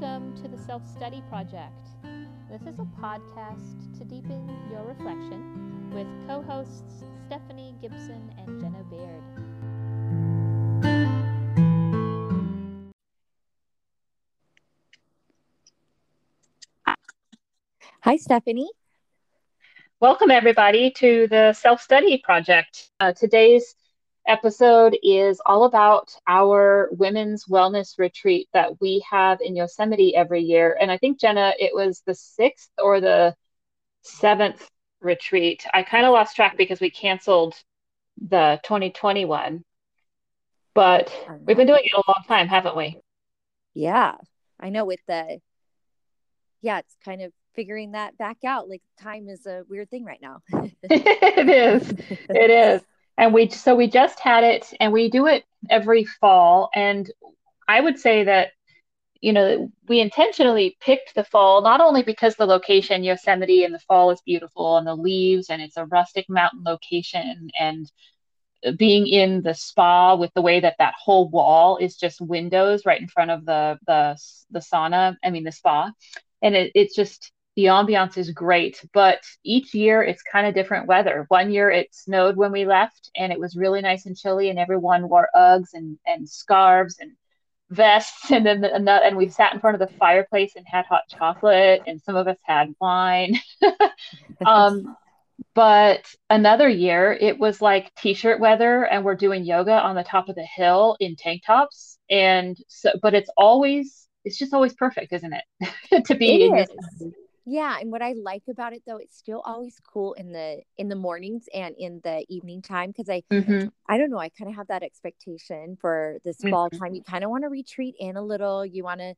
Welcome to the Self Study Project. This is a podcast to deepen your reflection with co hosts Stephanie Gibson and Jenna Baird. Hi, Stephanie. Welcome, everybody, to the Self Study Project. Uh, today's episode is all about our women's wellness retreat that we have in Yosemite every year. And I think, Jenna, it was the sixth or the seventh retreat. I kind of lost track because we canceled the 2021, but we've been doing it a long time, haven't we? Yeah, I know with the, yeah, it's kind of figuring that back out. Like time is a weird thing right now. it is. It is and we so we just had it and we do it every fall. And i would say that you know we intentionally picked the fall not only because the location yosemite in the fall is beautiful and the leaves and it's a rustic mountain location and being in the spa with the way that that whole wall is just windows right in front of the the the sauna i mean the spa. And it, it's just the ambiance is great, but each year it's kind of different weather. One year it snowed when we left and it was really nice and chilly and everyone wore Uggs and, and scarves and vests and then the, and we sat in front of the fireplace and had hot chocolate and some of us had wine. um, but another year it was like t-shirt weather and we're doing yoga on the top of the hill in tank tops and so but it's always it's just always perfect isn't it to be it. Yeah, and what I like about it though, it's still always cool in the in the mornings and in the evening time because I mm-hmm. I don't know, I kind of have that expectation for this mm-hmm. fall time. You kind of want to retreat in a little. You want to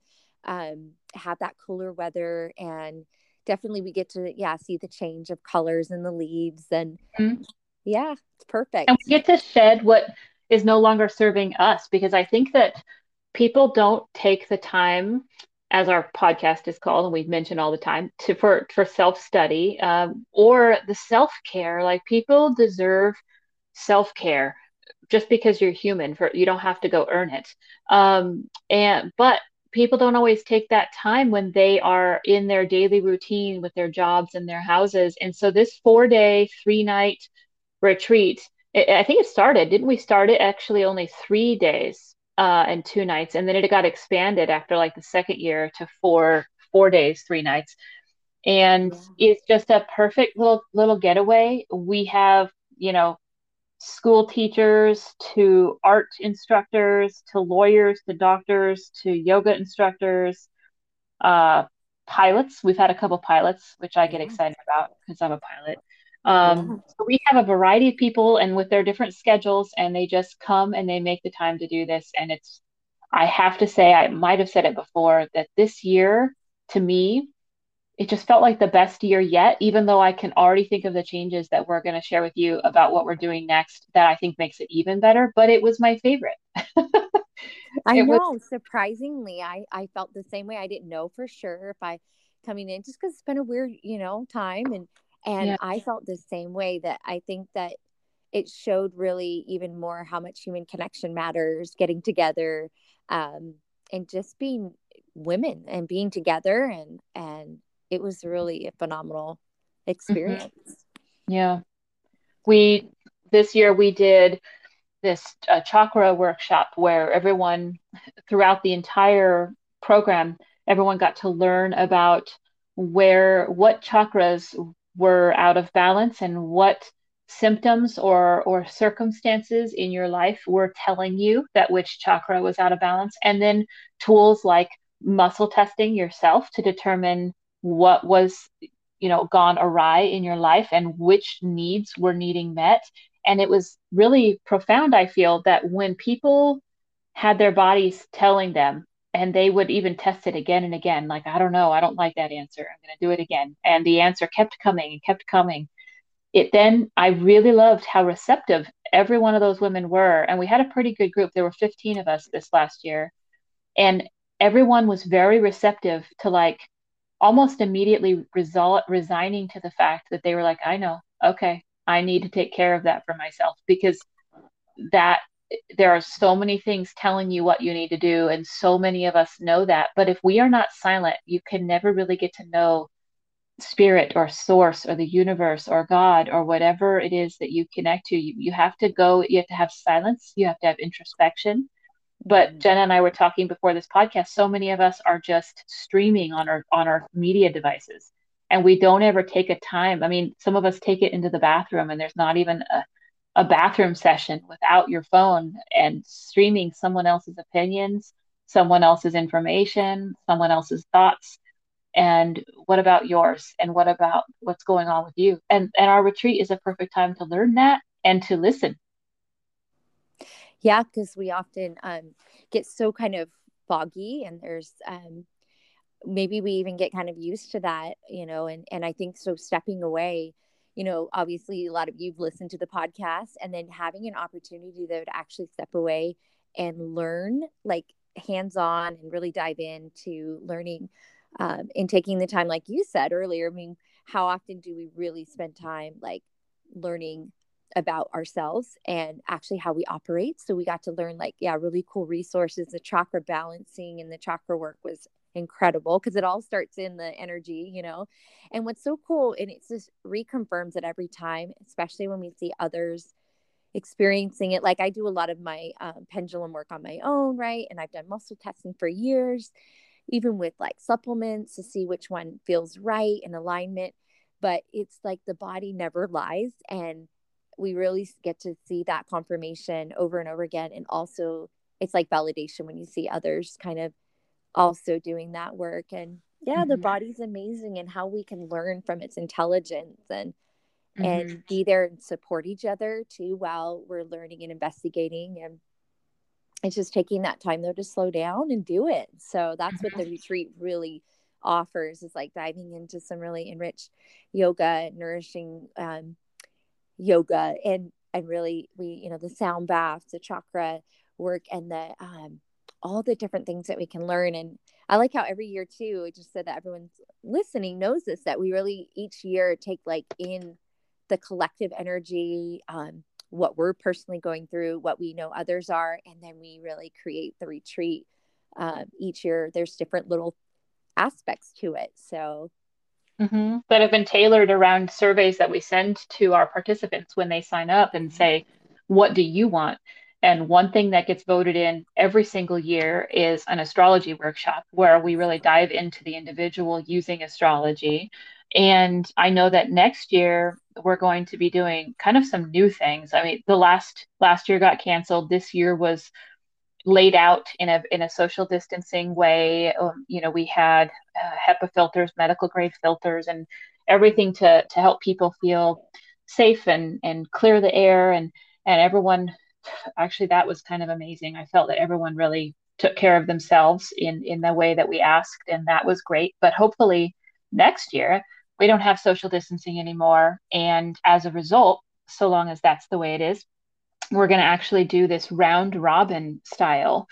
um, have that cooler weather and definitely we get to yeah see the change of colors in the leaves and mm-hmm. yeah it's perfect and we get to shed what is no longer serving us because i think that people don't take the time as our podcast is called, and we've mentioned all the time, to for for self study um, or the self care. Like people deserve self care just because you're human. For you don't have to go earn it. Um, and but people don't always take that time when they are in their daily routine with their jobs and their houses. And so this four day, three night retreat, it, I think it started. Didn't we start it actually only three days? Uh, and two nights, and then it got expanded after like the second year to four four days, three nights, and yeah. it's just a perfect little little getaway. We have you know school teachers to art instructors to lawyers to doctors to yoga instructors uh, pilots we've had a couple pilots which i get excited about because i'm a pilot um, so we have a variety of people and with their different schedules, and they just come and they make the time to do this. And it's, I have to say, I might have said it before that this year to me, it just felt like the best year yet, even though I can already think of the changes that we're going to share with you about what we're doing next that I think makes it even better. But it was my favorite. I know. Was... Surprisingly, I, I felt the same way. I didn't know for sure if I coming in just because it's been a weird, you know, time and and yeah. I felt the same way that I think that it showed really even more how much human connection matters, getting together, um, and just being women and being together and and it was really a phenomenal mm-hmm. experience. Mm-hmm. Yeah. We this year we did this uh, chakra workshop where everyone throughout the entire program everyone got to learn about where what chakras were out of balance and what symptoms or or circumstances in your life were telling you that which chakra was out of balance. And then tools like muscle testing yourself to determine what was you know gone awry in your life and which needs were needing met. And it was really profound i feel that when people had their bodies telling them and they would even test it again and again like i don't know i don't like that answer i'm going to do it again. And the answer kept coming and kept coming. It then i really loved how receptive every one of those women were and we had a pretty good group there were 15 of us this last year and everyone was very receptive to like almost immediately resigning to the fact that they were like i know okay i need to take care of that for myself because that there are so many things telling you what you need to do and so many of us know that. But if we are not silent you can never really get to know spirit or source or the universe or god or whatever it is that you connect to. You, you have to go you have to have silence you have to have introspection. But mm-hmm. jenna and i were talking before this podcast so many of us are just streaming on our on our media devices and we don't ever take a time. I mean some of us take it into the bathroom and there's not even a a bathroom session without your phone and streaming someone else's opinions, someone else's information, someone else's thoughts. And what about yours? And what about what's going on with you? And and our retreat is a perfect time to learn that and to listen. Yeah, because we often um, get so kind of foggy, and there's um, maybe we even get kind of used to that, you know. And and I think so. Stepping away you know, obviously a lot of you've listened to the podcast and then having an opportunity though to actually step away and learn like hands on and really dive into learning um, and taking the time, like you said earlier. I mean, how often do we really spend time like learning about ourselves and actually how we operate? So we got to learn like, yeah, really cool resources. The chakra balancing and the chakra work was incredible because it all starts in the energy, you know. And what's so cool, and it just reconfirms it every time, especially when we see others experiencing it. Like I do a lot of my um, pendulum work on my own, right? And I've done muscle testing for years, even with like supplements to see which one feels right and alignment. But it's like the body never lies. And we really get to see that confirmation over and over again. And also, it's like validation when you see others kind of also doing that work and yeah mm-hmm. the body's amazing and how we can learn from its intelligence and mm-hmm. and be there and support each other too while we're learning and investigating and it's just taking that time though to slow down and do it so that's what the mm-hmm. retreat really offers is like diving into some really enriched yoga nourishing um, yoga and and really we you know the sound baths the chakra work and the um, all the different things that we can learn. And I like how every year too, it just said that everyone's listening knows this, that we really each year take like in the collective energy, um, what we're personally going through, what we know others are, and then we really create the retreat. Um, each year, there's different little aspects to it. So mm-hmm. that have been tailored around surveys that we send to our participants when they sign up and mm-hmm. say, "What do you want?" And one thing that gets voted in every single year is an astrology workshop where we really dive into the individual using astrology. And I know that next year we're going to be doing kind of some new things. I mean, the last last year got canceled. This year was laid out in a in a social distancing way. Um, you know, we had uh, HEPA filters, medical grade filters, and everything to to help people feel safe and and clear the air and and everyone actually that was kind of amazing. I felt that everyone really took care of themselves in in the way that we asked, and that was great. But hopefully next year we don't have social distancing anymore, and as a result, so long as that's the way it is, we're going to actually do this round robin style.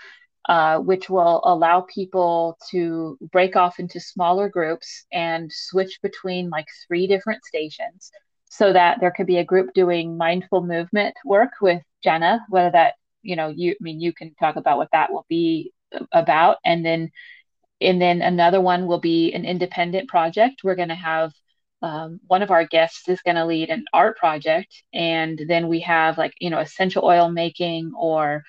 Uh, which will allow people to break off into smaller groups and switch between like three different stations so that there could be a group doing mindful movement work with Jenna, whether that, you know, you, I mean, you can talk about what that will be about. And then, and then another one will be an independent project. We're to have um, one of our guests is going to lead an art project. And then we have like, you know, essential oil making or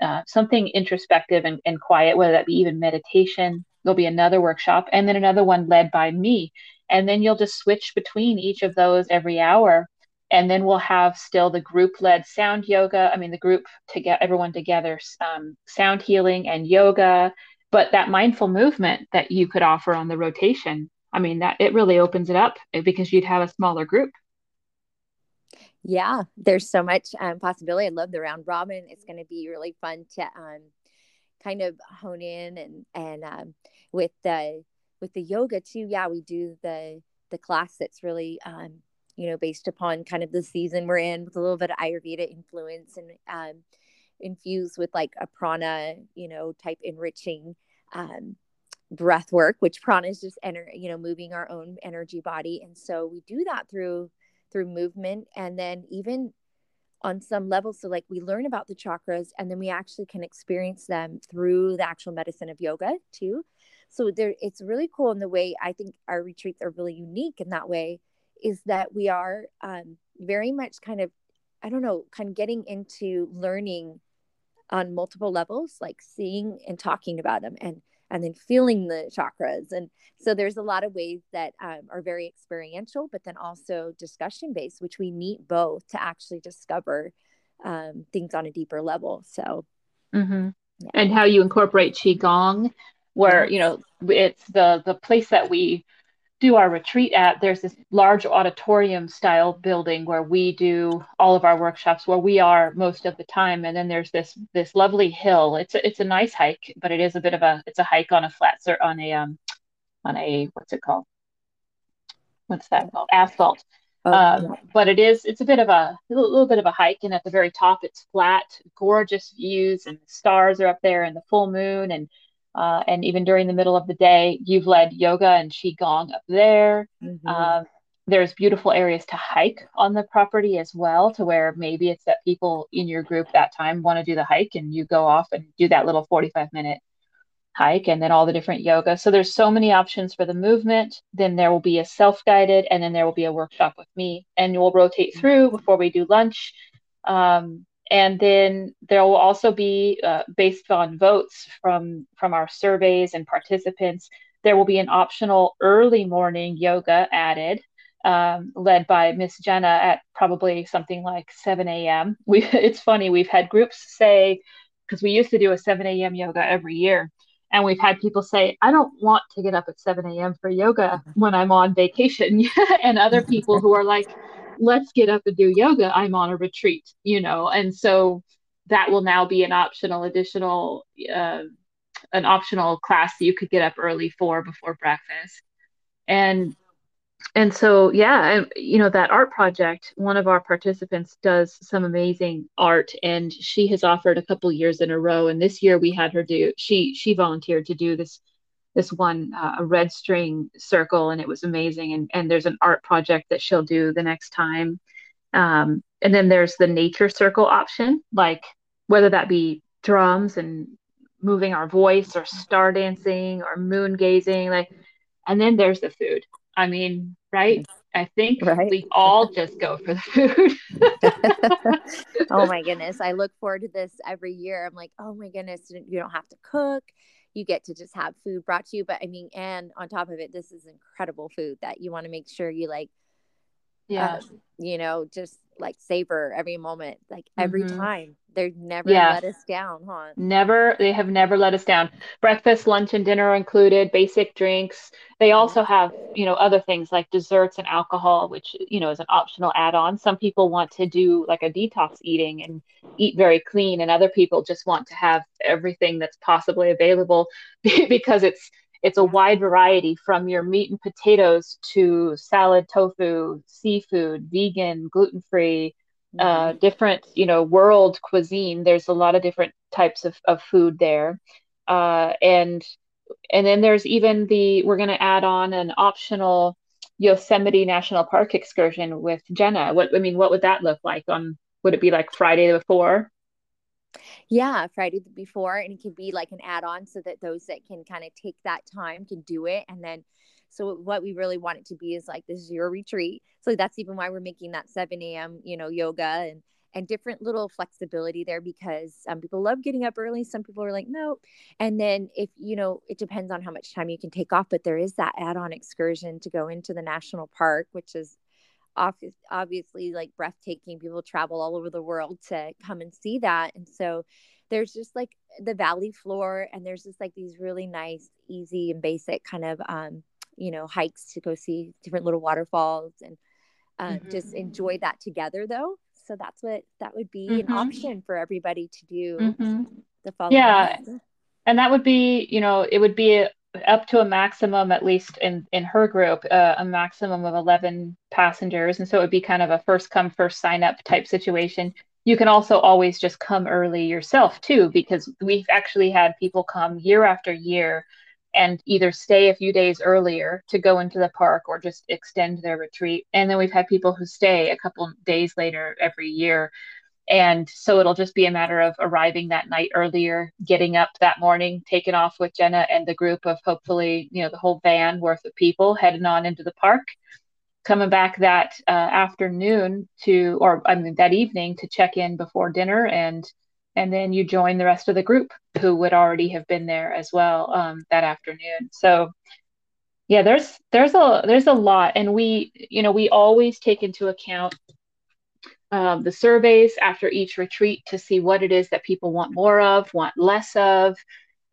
uh, something introspective and, and quiet, whether that be even meditation. There'll be another workshop and then another one led by me. And then you'll just switch between each of those every hour. And then we'll have still the group led sound yoga i mean the group to get everyone together um, sound healing and yoga but that mindful movement that you could offer on the rotation i mean that it really opens it up eh, because you'd have a smaller group. Yeah there's so much um, possibility. I love the round robin. It's going to be really fun to um, kind of hone in and and um, with the with the yoga too yeah we do the the class that's really um, you know, based upon kind of the season we're in with a little bit of Ayurveda influence and um, infused with like a prana, you know, type enriching um, breath work, which prana is just, enter, you know, moving our own energy body. And so we do that through, through movement. And then even on some level. So, like, we learn about the chakras and then we actually can experience them through the actual medicine of yoga, too. So, there, it's really cool in the way I think our retreats are really unique in that way is that we are um, very much kind of, I don't know, kind of getting into learning on multiple levels, like seeing and talking about them and and then feeling the chakras. And so there's a lot of ways that um, are very experiential, but then also discussion based, which we need both to actually discover um, things on a deeper level. So, mm-hmm. yeah. and how you incorporate qigong, where you know it's the the place that we do our retreat at, there's this large auditorium style building where we do all of our workshops where we are most of the time. And then there's this this lovely hill. It's a, it's a nice hike, but it is a bit of a it's a hike on a flat on a um on a what's it called? What's that called? Asphalt. Oh, um, yeah. but it is it's a bit of a, a little, little, bit of a hike and at the very top it's flat gorgeous views and stars are up there and the full moon and uh, and even during the middle of the day, you've led yoga and qigong up there. Mm-hmm. Um, there's beautiful areas to hike on the property as well, to where maybe it's that people in your group that time want to do the hike, and you go off and do that little 45 minute hike, and then all the different yoga. So there's so many options for the movement. Then there will be a self guided, and then there will be a workshop with me, and we'll rotate through before we do lunch. Um, and then there will also be uh, based on votes from from our surveys and participants there will be an optional early morning yoga added um, led by miss jenna at probably something like 7 a.m we it's funny we've had groups say because we used to do a 7 a.m yoga every year and we've had people say i don't want to get up at 7 a.m for yoga mm-hmm. when i'm on vacation and other people who are like let's get up and do yoga. I'm on a retreat, you know, and so that will now be an optional additional uh, an optional class that you could get up early for before breakfast and and so yeah you know that art project one of our participants does some amazing art and she has offered a couple years in a row and this year we had her do she she volunteered to do this this one uh, a red string circle and it was amazing and and there's an art project that she'll do the next time. Um, and then there's the nature circle option like whether that be drums and moving our voice or star dancing or moon gazing like and then there's the food. I mean right? I think right. we all just go for the food. Oh my goodness. I look forward to this every year. I'm like oh my goodness you don't have to cook you get to just have food brought to you. But I mean, and on top of it, this is incredible food that you want to make sure you like, yeah, um, you know, just like savor every moment, like every mm-hmm. time. They've never yeah. let us down, huh? Never. They have never let us down. Breakfast, lunch, and dinner included. Basic drinks. They also have, you know, other things like desserts and alcohol, which you know is an optional add-on. Some people want to do like a detox eating and eat very clean, and other people just want to have everything that's possibly available because it's it's a wide variety from your meat and potatoes to salad, tofu, seafood, vegan, gluten free, uh, mm-hmm. uh, different, you know, world cuisine. There's a lot of different types of, of food there. Uh, and and then there's even the we're going to add on an optional Yosemite National Park excursion with Jenna. What I mean, what would that look like on? Would it be like Friday before? Yeah, Friday before, and it could be like an add-on so that those that can kind of take that time can do it, and then. So what we really want it to be is like this is your retreat. So that's even why we're making that 7 a.m. you know yoga and and different little flexibility there because some people love getting up early some people are like no and then if you know it depends on how much time you can take off but there is that add-on excursion to go into the national park which is obviously like breathtaking. People travel all over the world to come and see that. And so there's just like the valley floor and there's just like these really nice, easy and basic kind of um, you know, hikes to go see different little waterfalls and uh, mm-hmm. just enjoy that together though. So that's what that would be mm-hmm. an option for everybody to do mm-hmm. the following. Yeah. And that would be, you know, it would be a, up to a maximum, at least in in her group, uh, a maximum of eleven passengers, and so it would be kind of a first come first sign up type situation. You can also always just come early yourself too, because we've actually had people come year after year and either stay a few days earlier to go into the park or just extend their retreat. And then we've had people who stay a couple days later every year. And so it'll just be a matter of arriving that night earlier, getting up that morning, taking off with Jenna and the group of hopefully, you know, the whole van worth of people heading on into the park, coming back that uh, afternoon to, or I mean, that evening to check in before dinner and and then you join the rest of the group who would already have been there as well um, that afternoon. So yeah, there's there's a there's a lot, and we you know we always take into account um, the surveys after each retreat to see what it is that people want more of, want less of.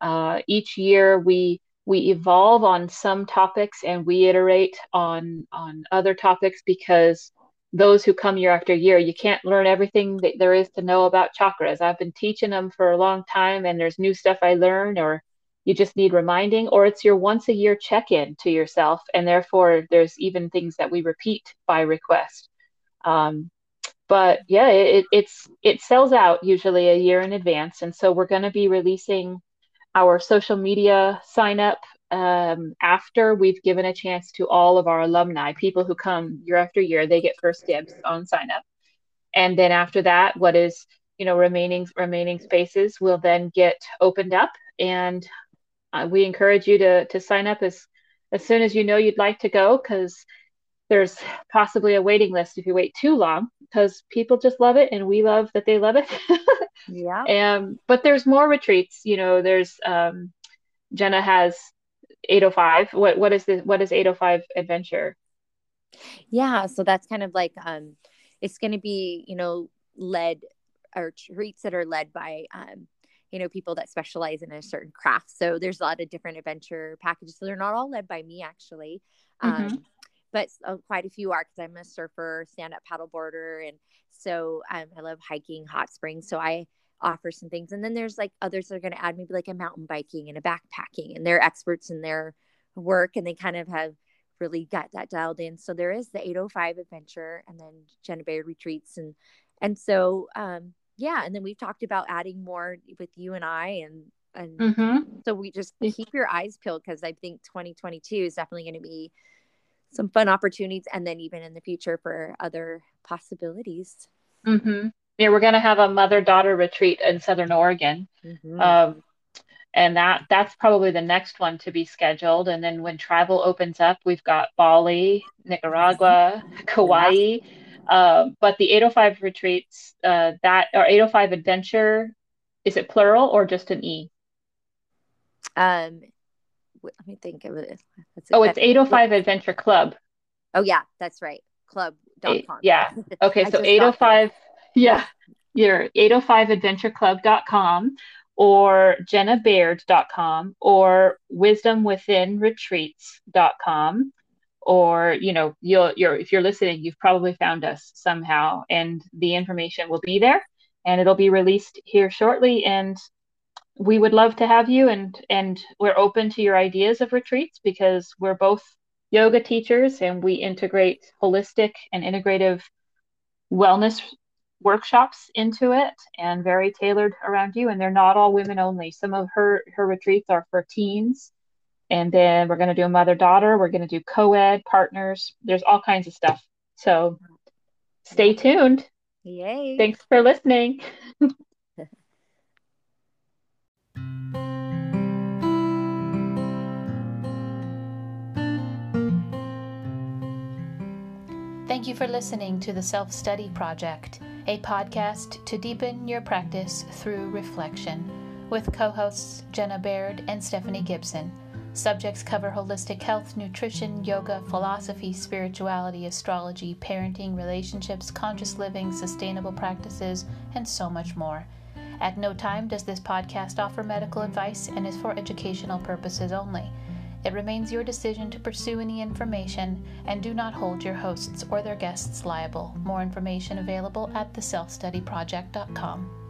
Uh, each year we we evolve on some topics and we iterate on on other topics because those who come year after year, you can't learn everything that there is to know about chakras. I've been teaching them for a long time, and there's new stuff I learn, or you just need reminding, or it's your once a year check in to yourself, and therefore there's even things that we repeat by request. Um, but yeah, it, it's it sells out usually a year in advance, and so we're going to be releasing our social media sign up um, after we've given a chance to all of our alumni, people who come year after year, they get first dibs on sign up. And then after that, what is you know remaining remaining spaces will then get opened up, and uh, we encourage you to to sign up as as soon as you know you'd like to go because there's possibly a waiting list if you wait too long because people just love it and we love that they love it. Yeah. And but there's more retreats you know there's um jenna has 805 what what is the what is 805 adventure? Yeah so that's kind of like um it's going to be you know led or treats that are led by um you know people that specialize in a certain craft. So there's a lot of different adventure packages. So they're not all led by me actually. Mm-hmm. But uh, quite a few are because i'm a surfer stand up paddleboarder and so um, i love hiking hot springs so i offer some things. And then there's like others that are going to add maybe like a mountain biking and a backpacking, and they're experts in their work and they kind of have really got that dialed in. So there is the 805 adventure and then Jenna Baird retreats. And, and so, um, yeah. And then we've talked about adding more with you and I and, and mm-hmm. so we just keep your eyes peeled because I think 2022 is definitely going to be some fun opportunities and then even in the future for other possibilities. Mm-hmm yeah, we're going to have a mother daughter retreat in Southern Oregon. Mm-hmm. Um, and that that's probably the next one to be scheduled. And then when travel opens up, we've got Bali, Nicaragua, mm-hmm. Kauai. Uh, but the 805 retreats, uh, that or 805 adventure, is it plural or just an E? Um, let me think of it. oh, it's 805 Adventure Club. Oh yeah, that's right. Club.com. Yeah. Okay, so 805 yeah, either 805adventureclub.com or jennabaird.com or wisdomwithinretreats.com or you know you'll you're if you're listening you've probably found us somehow and the information will be there and it'll be released here shortly and we would love to have you and and we're open to your ideas of retreats because we're both yoga teachers and we integrate holistic and integrative wellness workshops into it and very tailored around you. And they're not all women only. Some of her her retreats are for teens. And then we're going to do a mother daughter we're going to do co-ed partners. There's all kinds of stuff. So stay tuned. Yay. Thanks for listening Thank you for listening to the Self Study Project a podcast to deepen your practice through reflection, with co hosts Jenna Baird and Stephanie Gibson. Subjects cover holistic health, nutrition, yoga, philosophy, spirituality, astrology, parenting, relationships, conscious living, sustainable practices, and so much more. At no time does this podcast offer medical advice and is for educational purposes only. It remains your decision to pursue any information and do not hold your hosts or their guests liable. More information available at theselfstudyproject.com.